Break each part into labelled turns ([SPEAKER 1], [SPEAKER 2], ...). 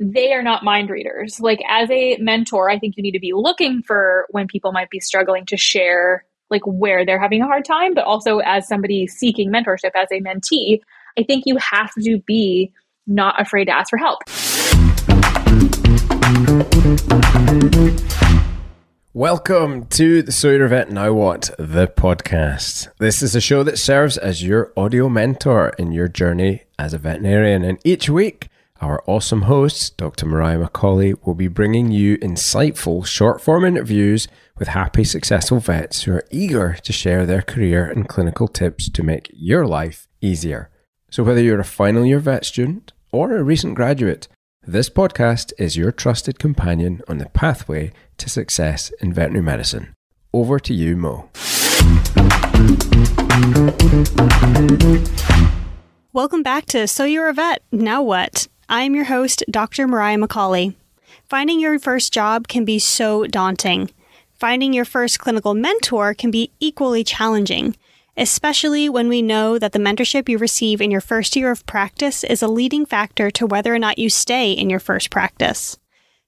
[SPEAKER 1] they are not mind readers. Like as a mentor, I think you need to be looking for when people might be struggling to share like where they're having a hard time, but also as somebody seeking mentorship as a mentee, I think you have to be not afraid to ask for help.
[SPEAKER 2] Welcome to the So You're Vet Now What, the podcast. This is a show that serves as your audio mentor in your journey as a veterinarian. And each week, our awesome host, Dr. Mariah McCauley, will be bringing you insightful short form interviews with happy, successful vets who are eager to share their career and clinical tips to make your life easier. So, whether you're a final year vet student or a recent graduate, this podcast is your trusted companion on the pathway to success in veterinary medicine. Over to you, Mo.
[SPEAKER 3] Welcome back to So You're a Vet, Now What? I'm your host, Dr. Mariah McCauley. Finding your first job can be so daunting. Finding your first clinical mentor can be equally challenging, especially when we know that the mentorship you receive in your first year of practice is a leading factor to whether or not you stay in your first practice.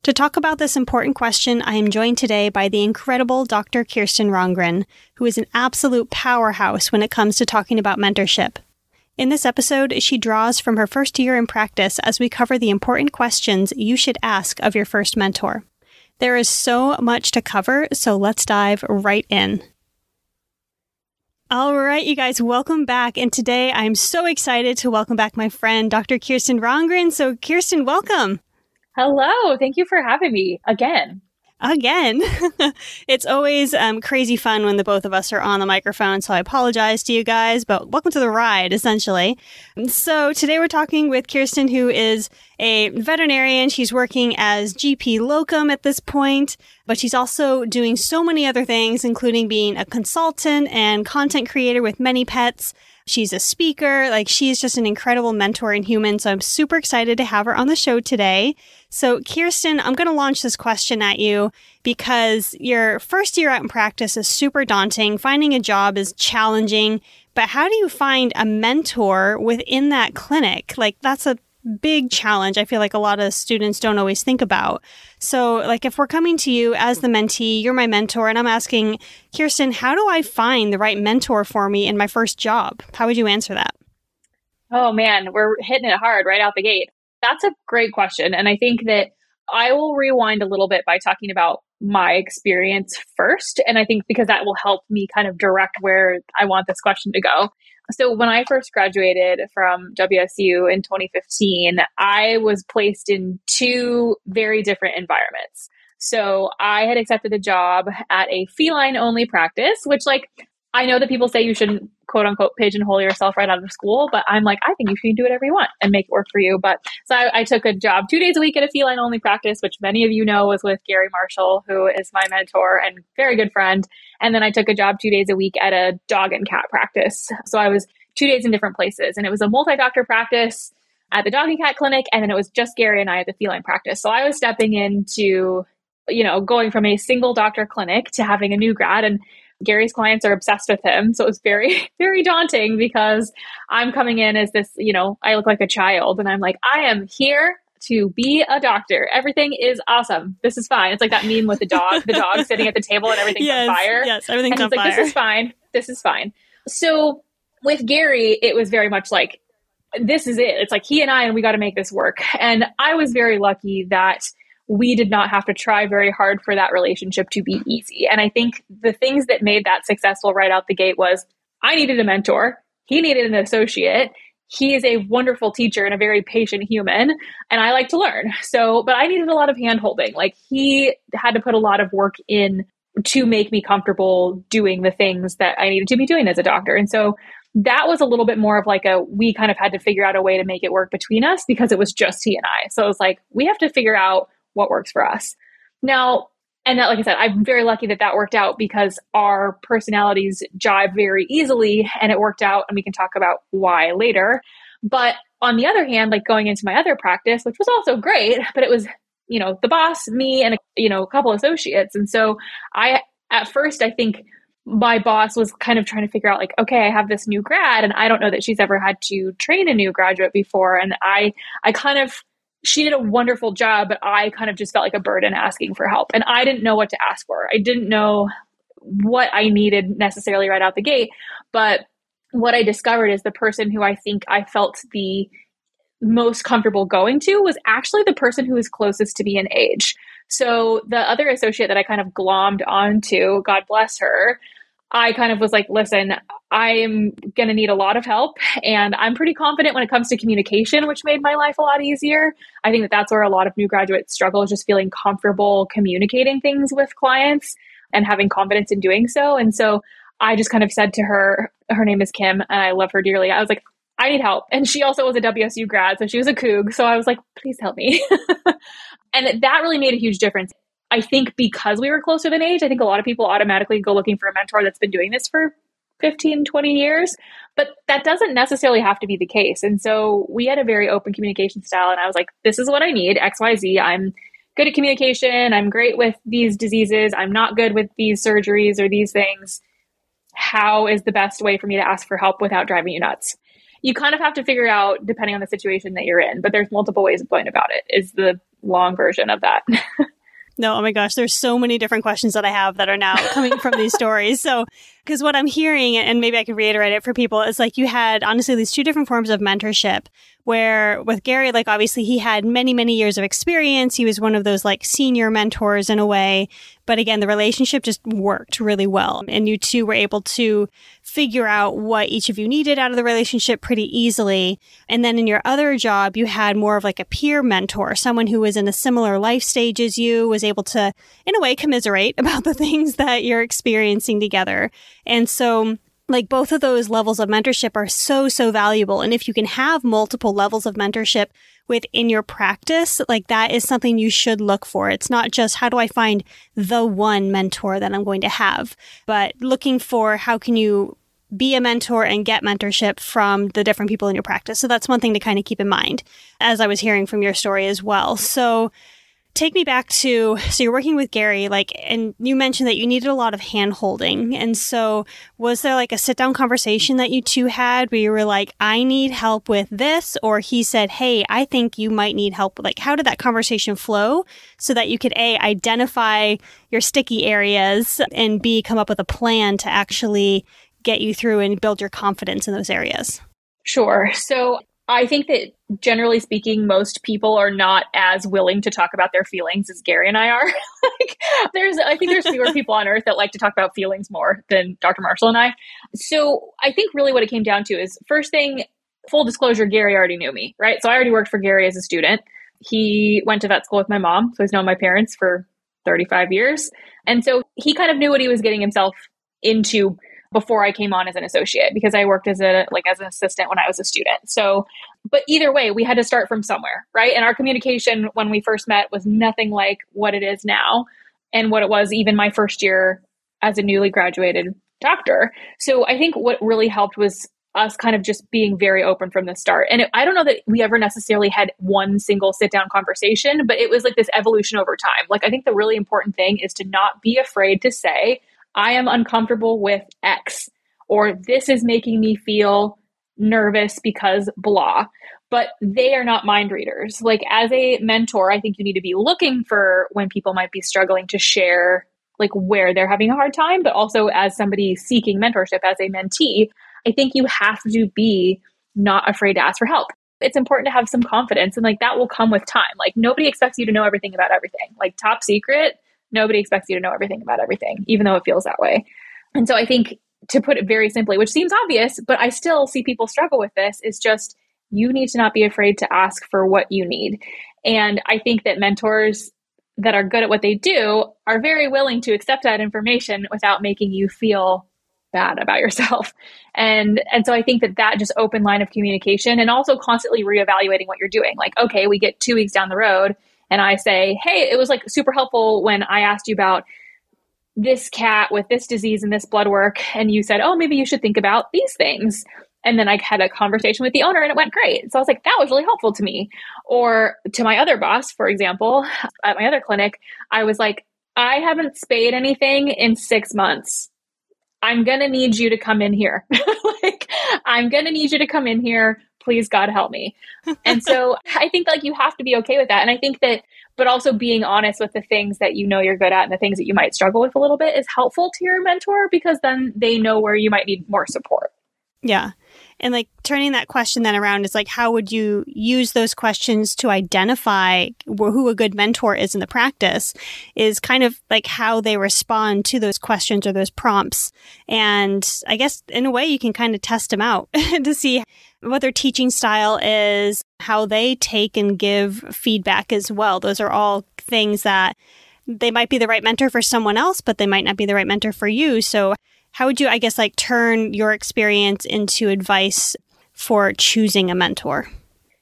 [SPEAKER 3] To talk about this important question, I am joined today by the incredible Dr. Kirsten Rongren, who is an absolute powerhouse when it comes to talking about mentorship. In this episode, she draws from her first year in practice as we cover the important questions you should ask of your first mentor. There is so much to cover, so let's dive right in. All right, you guys, welcome back. And today I'm so excited to welcome back my friend, Dr. Kirsten Rongren. So, Kirsten, welcome.
[SPEAKER 1] Hello. Thank you for having me again
[SPEAKER 3] again. it's always um, crazy fun when the both of us are on the microphone, so I apologize to you guys, but welcome to the ride, essentially. So today we're talking with Kirsten, who is a veterinarian. She's working as GP locum at this point, but she's also doing so many other things, including being a consultant and content creator with many pets. She's a speaker. Like she's just an incredible mentor and human. So I'm super excited to have her on the show today. So Kirsten, I'm going to launch this question at you because your first year out in practice is super daunting. Finding a job is challenging. But how do you find a mentor within that clinic? Like that's a big challenge I feel like a lot of students don't always think about. So, like, if we're coming to you as the mentee, you're my mentor, and I'm asking, Kirsten, how do I find the right mentor for me in my first job? How would you answer that?
[SPEAKER 1] Oh, man, we're hitting it hard right out the gate. That's a great question. And I think that I will rewind a little bit by talking about my experience first. And I think because that will help me kind of direct where I want this question to go. So when I first graduated from WSU in 2015, I was placed in two very different environments. So I had accepted a job at a feline only practice, which like I know that people say you shouldn't quote unquote pigeonhole yourself right out of school, but I'm like, I think you should do whatever you want and make it work for you. But so I, I took a job two days a week at a feline only practice, which many of you know was with Gary Marshall, who is my mentor and very good friend. And then I took a job two days a week at a dog and cat practice. So I was two days in different places and it was a multi doctor practice at the dog and cat clinic. And then it was just Gary and I at the feline practice. So I was stepping into, you know, going from a single doctor clinic to having a new grad and Gary's clients are obsessed with him. So it was very, very daunting because I'm coming in as this, you know, I look like a child and I'm like, I am here to be a doctor. Everything is awesome. This is fine. It's like that meme with the dog, the dog sitting at the table and everything's
[SPEAKER 3] yes,
[SPEAKER 1] on fire.
[SPEAKER 3] Yes, everything's
[SPEAKER 1] and
[SPEAKER 3] on
[SPEAKER 1] like,
[SPEAKER 3] fire.
[SPEAKER 1] This is fine. This is fine. So with Gary, it was very much like, this is it. It's like he and I, and we got to make this work. And I was very lucky that we did not have to try very hard for that relationship to be easy. And I think the things that made that successful right out the gate was I needed a mentor, he needed an associate. He is a wonderful teacher and a very patient human, and I like to learn. So, but I needed a lot of hand holding. Like, he had to put a lot of work in to make me comfortable doing the things that I needed to be doing as a doctor. And so, that was a little bit more of like a we kind of had to figure out a way to make it work between us because it was just he and I. So it was like we have to figure out what works for us. Now, and that, like I said, I'm very lucky that that worked out because our personalities jive very easily and it worked out. And we can talk about why later. But on the other hand, like going into my other practice, which was also great, but it was, you know, the boss, me, and, you know, a couple associates. And so I, at first, I think my boss was kind of trying to figure out like okay i have this new grad and i don't know that she's ever had to train a new graduate before and i i kind of she did a wonderful job, but I kind of just felt like a burden asking for help. And I didn't know what to ask for. I didn't know what I needed necessarily right out the gate. But what I discovered is the person who I think I felt the most comfortable going to was actually the person who was closest to me in age. So the other associate that I kind of glommed onto, God bless her, I kind of was like, listen, I am going to need a lot of help. And I'm pretty confident when it comes to communication, which made my life a lot easier. I think that that's where a lot of new graduates struggle, is just feeling comfortable communicating things with clients and having confidence in doing so. And so I just kind of said to her, her name is Kim, and I love her dearly. I was like, I need help. And she also was a WSU grad, so she was a Coug. So I was like, please help me. and that really made a huge difference. I think because we were closer than age, I think a lot of people automatically go looking for a mentor that's been doing this for 15, 20 years, but that doesn't necessarily have to be the case. And so we had a very open communication style, and I was like, this is what I need XYZ. I'm good at communication. I'm great with these diseases. I'm not good with these surgeries or these things. How is the best way for me to ask for help without driving you nuts? You kind of have to figure out depending on the situation that you're in, but there's multiple ways of going about it, is the long version of that.
[SPEAKER 3] No, oh my gosh, there's so many different questions that I have that are now coming from these stories. So, because what I'm hearing, and maybe I can reiterate it for people, is like you had honestly these two different forms of mentorship. Where with Gary, like obviously he had many, many years of experience. He was one of those like senior mentors in a way. But again, the relationship just worked really well. And you two were able to figure out what each of you needed out of the relationship pretty easily. And then in your other job, you had more of like a peer mentor, someone who was in a similar life stage as you, was able to, in a way, commiserate about the things that you're experiencing together. And so like both of those levels of mentorship are so so valuable and if you can have multiple levels of mentorship within your practice like that is something you should look for it's not just how do i find the one mentor that i'm going to have but looking for how can you be a mentor and get mentorship from the different people in your practice so that's one thing to kind of keep in mind as i was hearing from your story as well so take me back to so you're working with Gary, like, and you mentioned that you needed a lot of hand holding. And so, was there like a sit down conversation that you two had where you were like, I need help with this? Or he said, Hey, I think you might need help. Like, how did that conversation flow so that you could A, identify your sticky areas and B, come up with a plan to actually get you through and build your confidence in those areas?
[SPEAKER 1] Sure. So, I think that generally speaking, most people are not as willing to talk about their feelings as Gary and I are. like, there's, I think there's fewer people on earth that like to talk about feelings more than Dr. Marshall and I. So I think really what it came down to is first thing, full disclosure, Gary already knew me, right? So I already worked for Gary as a student. He went to vet school with my mom, so he's known my parents for 35 years. And so he kind of knew what he was getting himself into before I came on as an associate because I worked as a like as an assistant when I was a student. So, but either way, we had to start from somewhere, right? And our communication when we first met was nothing like what it is now and what it was even my first year as a newly graduated doctor. So, I think what really helped was us kind of just being very open from the start. And it, I don't know that we ever necessarily had one single sit down conversation, but it was like this evolution over time. Like, I think the really important thing is to not be afraid to say, I am uncomfortable with X, or this is making me feel nervous because blah. But they are not mind readers. Like, as a mentor, I think you need to be looking for when people might be struggling to share, like, where they're having a hard time. But also, as somebody seeking mentorship, as a mentee, I think you have to be not afraid to ask for help. It's important to have some confidence, and like that will come with time. Like, nobody expects you to know everything about everything. Like, top secret, Nobody expects you to know everything about everything, even though it feels that way. And so I think to put it very simply, which seems obvious, but I still see people struggle with this, is just you need to not be afraid to ask for what you need. And I think that mentors that are good at what they do are very willing to accept that information without making you feel bad about yourself. And and so I think that that just open line of communication and also constantly reevaluating what you're doing. Like, okay, we get 2 weeks down the road and I say, hey, it was like super helpful when I asked you about this cat with this disease and this blood work. And you said, oh, maybe you should think about these things. And then I had a conversation with the owner and it went great. So I was like, that was really helpful to me. Or to my other boss, for example, at my other clinic, I was like, I haven't spayed anything in six months. I'm going to need you to come in here. like, I'm going to need you to come in here please God help me. and so I think like you have to be okay with that. And I think that, but also being honest with the things that you know you're good at and the things that you might struggle with a little bit is helpful to your mentor because then they know where you might need more support.
[SPEAKER 3] Yeah. And like turning that question then around is like, how would you use those questions to identify who a good mentor is in the practice? Is kind of like how they respond to those questions or those prompts. And I guess in a way, you can kind of test them out to see what their teaching style is, how they take and give feedback as well. Those are all things that they might be the right mentor for someone else, but they might not be the right mentor for you. So how would you, I guess, like turn your experience into advice for choosing a mentor?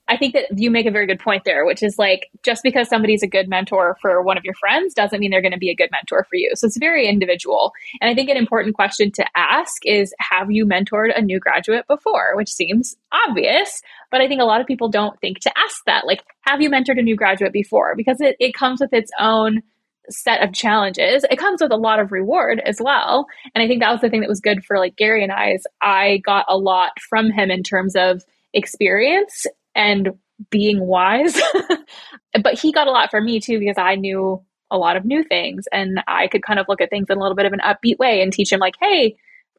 [SPEAKER 1] I think that you make a very good point there, which is like just because somebody's a good mentor for one of your friends doesn't mean they're going to be a good mentor for you. So it's very individual. And I think an important question to ask is Have you mentored a new graduate before? Which seems obvious, but I think a lot of people don't think to ask that. Like, have you mentored a new graduate before? Because it, it comes with its own set of challenges. It comes with a lot of reward as well. And I think that was the thing that was good for like Gary and I is I got a lot from him in terms of experience and being wise. but he got a lot from me too because I knew a lot of new things and I could kind of look at things in a little bit of an upbeat way and teach him like, "Hey,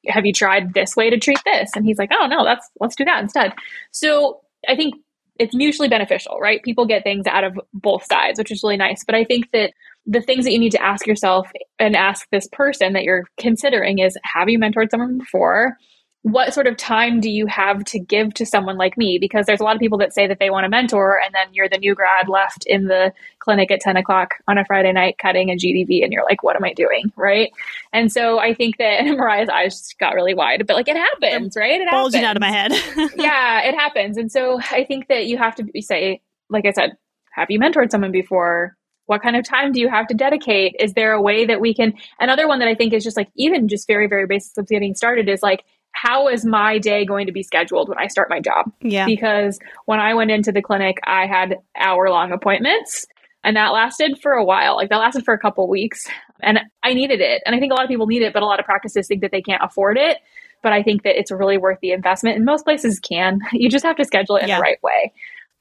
[SPEAKER 1] have you tried this way to treat this?" And he's like, "Oh, no, that's let's do that instead." So, I think it's mutually beneficial, right? People get things out of both sides, which is really nice. But I think that the things that you need to ask yourself and ask this person that you're considering is have you mentored someone before? What sort of time do you have to give to someone like me? Because there's a lot of people that say that they want to mentor, and then you're the new grad left in the clinic at 10 o'clock on a Friday night cutting a GDV, and you're like, what am I doing? Right. And so I think that Mariah's eyes got really wide, but like it happens, right? It
[SPEAKER 3] bulging
[SPEAKER 1] happens.
[SPEAKER 3] out of my head.
[SPEAKER 1] yeah, it happens. And so I think that you have to say, like I said, have you mentored someone before? What kind of time do you have to dedicate? Is there a way that we can another one that i think is just like even just very very basic of getting started is like how is my day going to be scheduled when i start my job?
[SPEAKER 3] Yeah.
[SPEAKER 1] Because when i went into the clinic i had hour long appointments and that lasted for a while. Like that lasted for a couple weeks and i needed it. And i think a lot of people need it but a lot of practices think that they can't afford it. But i think that it's really worth the investment and most places can. You just have to schedule it in yeah. the right way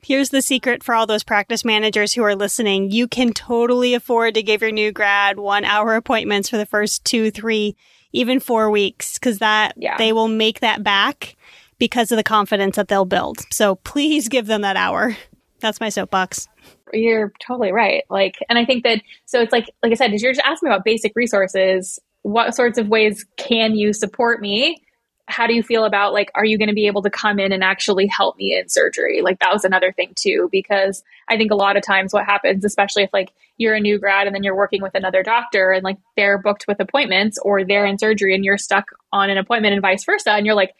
[SPEAKER 3] Here's the secret for all those practice managers who are listening. You can totally afford to give your new grad one hour appointments for the first two, three, even four weeks, because that yeah. they will make that back because of the confidence that they'll build. So please give them that hour. That's my soapbox.
[SPEAKER 1] You're totally right. Like, and I think that so it's like, like I said, you're just asking about basic resources. What sorts of ways can you support me? How do you feel about like are you going to be able to come in and actually help me in surgery? Like that was another thing too because i think a lot of times what happens especially if like you're a new grad and then you're working with another doctor and like they're booked with appointments or they're in surgery and you're stuck on an appointment and vice versa and you're like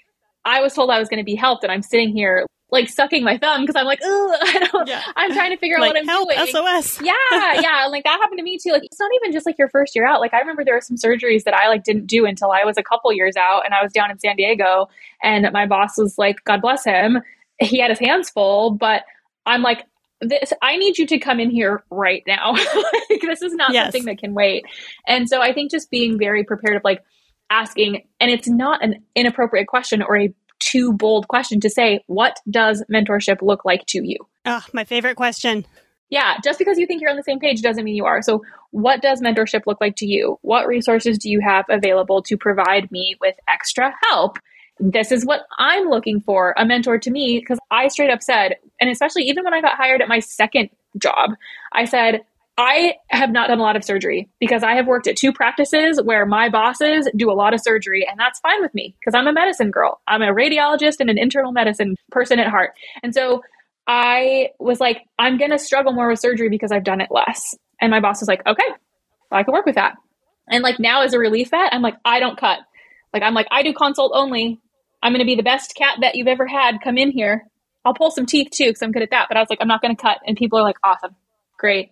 [SPEAKER 1] i was told i was going to be helped and i'm sitting here like sucking my thumb because I'm like, I don't, yeah. I'm trying to figure
[SPEAKER 3] like,
[SPEAKER 1] out what I'm
[SPEAKER 3] help,
[SPEAKER 1] doing.
[SPEAKER 3] SOS.
[SPEAKER 1] yeah, yeah. And like that happened to me too. Like it's not even just like your first year out. Like I remember there were some surgeries that I like didn't do until I was a couple years out and I was down in San Diego and my boss was like, God bless him. He had his hands full, but I'm like, this I need you to come in here right now. like, this is not yes. something that can wait. And so I think just being very prepared of like asking, and it's not an inappropriate question or a too bold question to say, what does mentorship look like to you?
[SPEAKER 3] Oh, my favorite question.
[SPEAKER 1] Yeah, just because you think you're on the same page doesn't mean you are. So, what does mentorship look like to you? What resources do you have available to provide me with extra help? This is what I'm looking for a mentor to me because I straight up said, and especially even when I got hired at my second job, I said, I have not done a lot of surgery because I have worked at two practices where my bosses do a lot of surgery, and that's fine with me because I'm a medicine girl. I'm a radiologist and an internal medicine person at heart. And so I was like, I'm going to struggle more with surgery because I've done it less. And my boss was like, okay, I can work with that. And like now, as a relief vet, I'm like, I don't cut. Like, I'm like, I do consult only. I'm going to be the best cat vet you've ever had. Come in here. I'll pull some teeth too because I'm good at that. But I was like, I'm not going to cut. And people are like, awesome, great.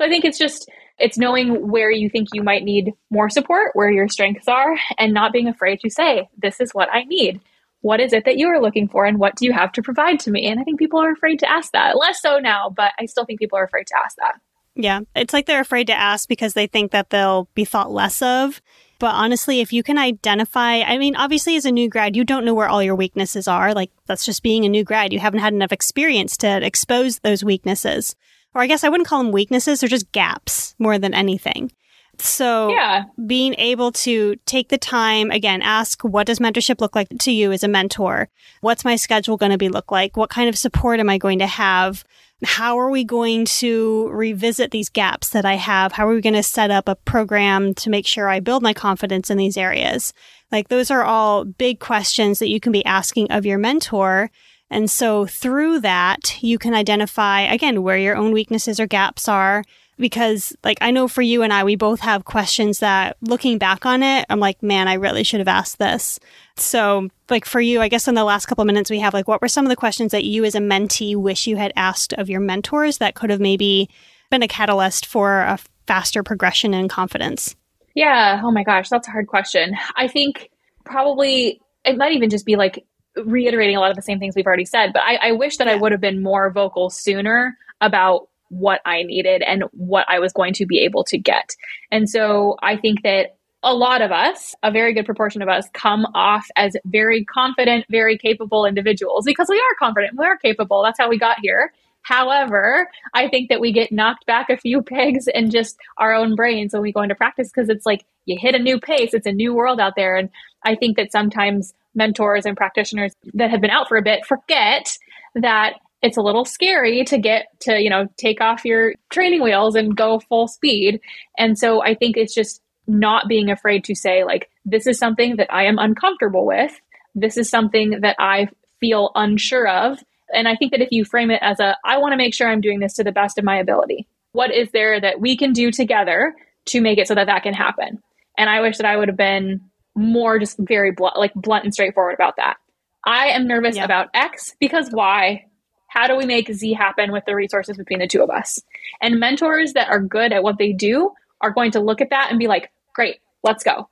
[SPEAKER 1] So I think it's just it's knowing where you think you might need more support, where your strengths are, and not being afraid to say, this is what I need. What is it that you are looking for and what do you have to provide to me? And I think people are afraid to ask that. Less so now, but I still think people are afraid to ask that.
[SPEAKER 3] Yeah. It's like they're afraid to ask because they think that they'll be thought less of. But honestly, if you can identify, I mean, obviously, as a new grad, you don't know where all your weaknesses are. Like, that's just being a new grad. You haven't had enough experience to expose those weaknesses. Or I guess I wouldn't call them weaknesses, they're just gaps more than anything. So,
[SPEAKER 1] Yeah.
[SPEAKER 3] being able to take the time again ask what does mentorship look like to you as a mentor? What's my schedule going to be look like? What kind of support am i going to have? How are we going to revisit these gaps that i have? How are we going to set up a program to make sure i build my confidence in these areas? Like those are all big questions that you can be asking of your mentor and so through that you can identify again where your own weaknesses or gaps are because like I know for you and I we both have questions that looking back on it I'm like man I really should have asked this. So like for you I guess in the last couple minutes we have like what were some of the questions that you as a mentee wish you had asked of your mentors that could have maybe been a catalyst for a faster progression and confidence.
[SPEAKER 1] Yeah. Oh my gosh, that's a hard question. I think probably it might even just be like reiterating a lot of the same things we've already said, but I, I wish that I would have been more vocal sooner about what I needed and what I was going to be able to get. And so I think that a lot of us, a very good proportion of us, come off as very confident, very capable individuals because we are confident, we are capable. That's how we got here. However, I think that we get knocked back a few pegs in just our own brains when we go into practice because it's like you hit a new pace, it's a new world out there. And I think that sometimes mentors and practitioners that have been out for a bit forget that it's a little scary to get to, you know, take off your training wheels and go full speed. And so I think it's just not being afraid to say, like, this is something that I am uncomfortable with. This is something that I feel unsure of. And I think that if you frame it as a, I want to make sure I'm doing this to the best of my ability, what is there that we can do together to make it so that that can happen? And I wish that I would have been more just very blunt, like blunt and straightforward about that. I am nervous
[SPEAKER 3] Yeah.
[SPEAKER 1] about X because why? How do we make Z happen with the resources between the two of us? And mentors that are good at what they do are going to look at that and be like, great, let's go.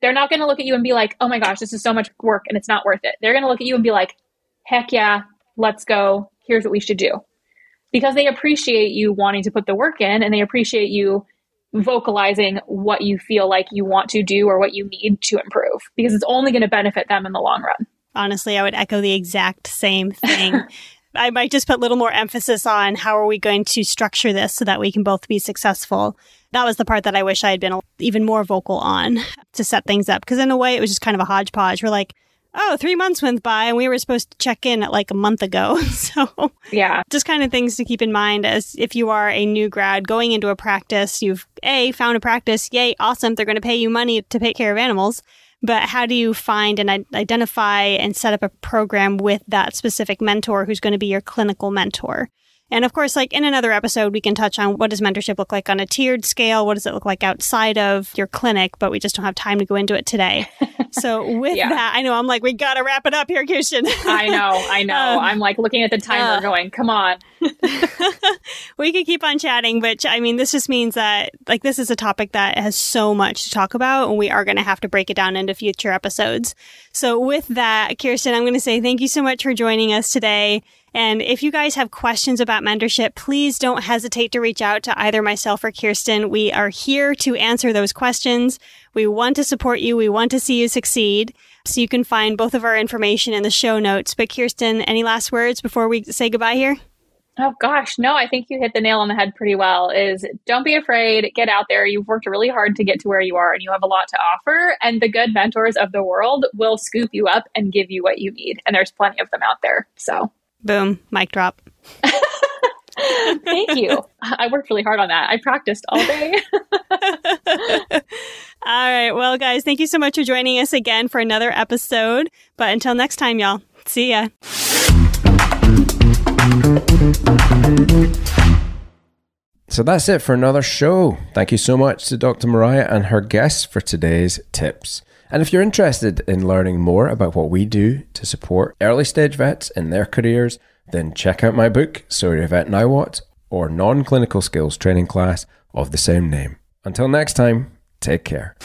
[SPEAKER 1] They're not going to look at you and be like, oh my gosh, this is so much work and it's not worth it. They're going to look at you and be like, heck yeah, let's go. Here's what we should do. Because they appreciate you wanting to put the work in and they appreciate you vocalizing what you feel like you want to do or what you need to improve because it's only going to benefit them in the long run.
[SPEAKER 3] Honestly, I would echo the exact same thing. I might just put a little more emphasis on how are we going to structure this so that we can both be successful. That was the part that I wish I had been even more vocal on to set things up. Because in a way, it was just kind of a hodgepodge. We're like, oh, three months went by and we were supposed to check in at like a month ago. so
[SPEAKER 1] Yeah.
[SPEAKER 3] just kind of things to keep in mind as if you are a new grad going into a practice, you've A, found a practice, yay, awesome, they're going to pay you money to take care of animals. But how do you find and identify and set up a program with that specific mentor who's going to be your clinical mentor? And of course, like in another episode, we can touch on what does mentorship look like on a tiered scale? What does it look like outside of your clinic? But we just don't have time to go into it today. So with
[SPEAKER 1] Yeah.
[SPEAKER 3] that, I know I'm like, we got to wrap it up here, Kirsten.
[SPEAKER 1] I know. I know.
[SPEAKER 3] Uh,
[SPEAKER 1] I'm like looking at the timer
[SPEAKER 3] uh.
[SPEAKER 1] going, come on.
[SPEAKER 3] we could keep on chatting, but I mean, this just means that like this is a topic that has so much to talk about, and we are going to have to break it down into future episodes. So, with that, Kirsten, I'm going to say thank you so much for joining us today. And if you guys have questions about mentorship, please don't hesitate to reach out to either myself or Kirsten. We are here to answer those questions. We want to support you. We want to see you succeed. So you can find both of our information in the show notes. But Kirsten, any last words before we say goodbye here?
[SPEAKER 1] Oh gosh, no, I think you hit the nail on the head pretty well. Is don't be afraid, get out there. You've worked really hard to get to where you are and you have a lot to offer and the good mentors of the world will scoop you up and give you what you need. And there's plenty of them out there. So,
[SPEAKER 3] Boom, mic drop.
[SPEAKER 1] thank you. I worked really hard on that. I practiced all day.
[SPEAKER 3] All right. Well, guys, thank you so much for joining us again for another episode. But until next time, y'all, see ya.
[SPEAKER 2] So that's it for another show. Thank you so much to Dr. Mariah and her guests for today's tips. And if you're interested in learning more about what we do to support early stage vets in their careers, then check out my book, So You're Vet Now What, or non clinical skills training class of the same name. Until next time, take care.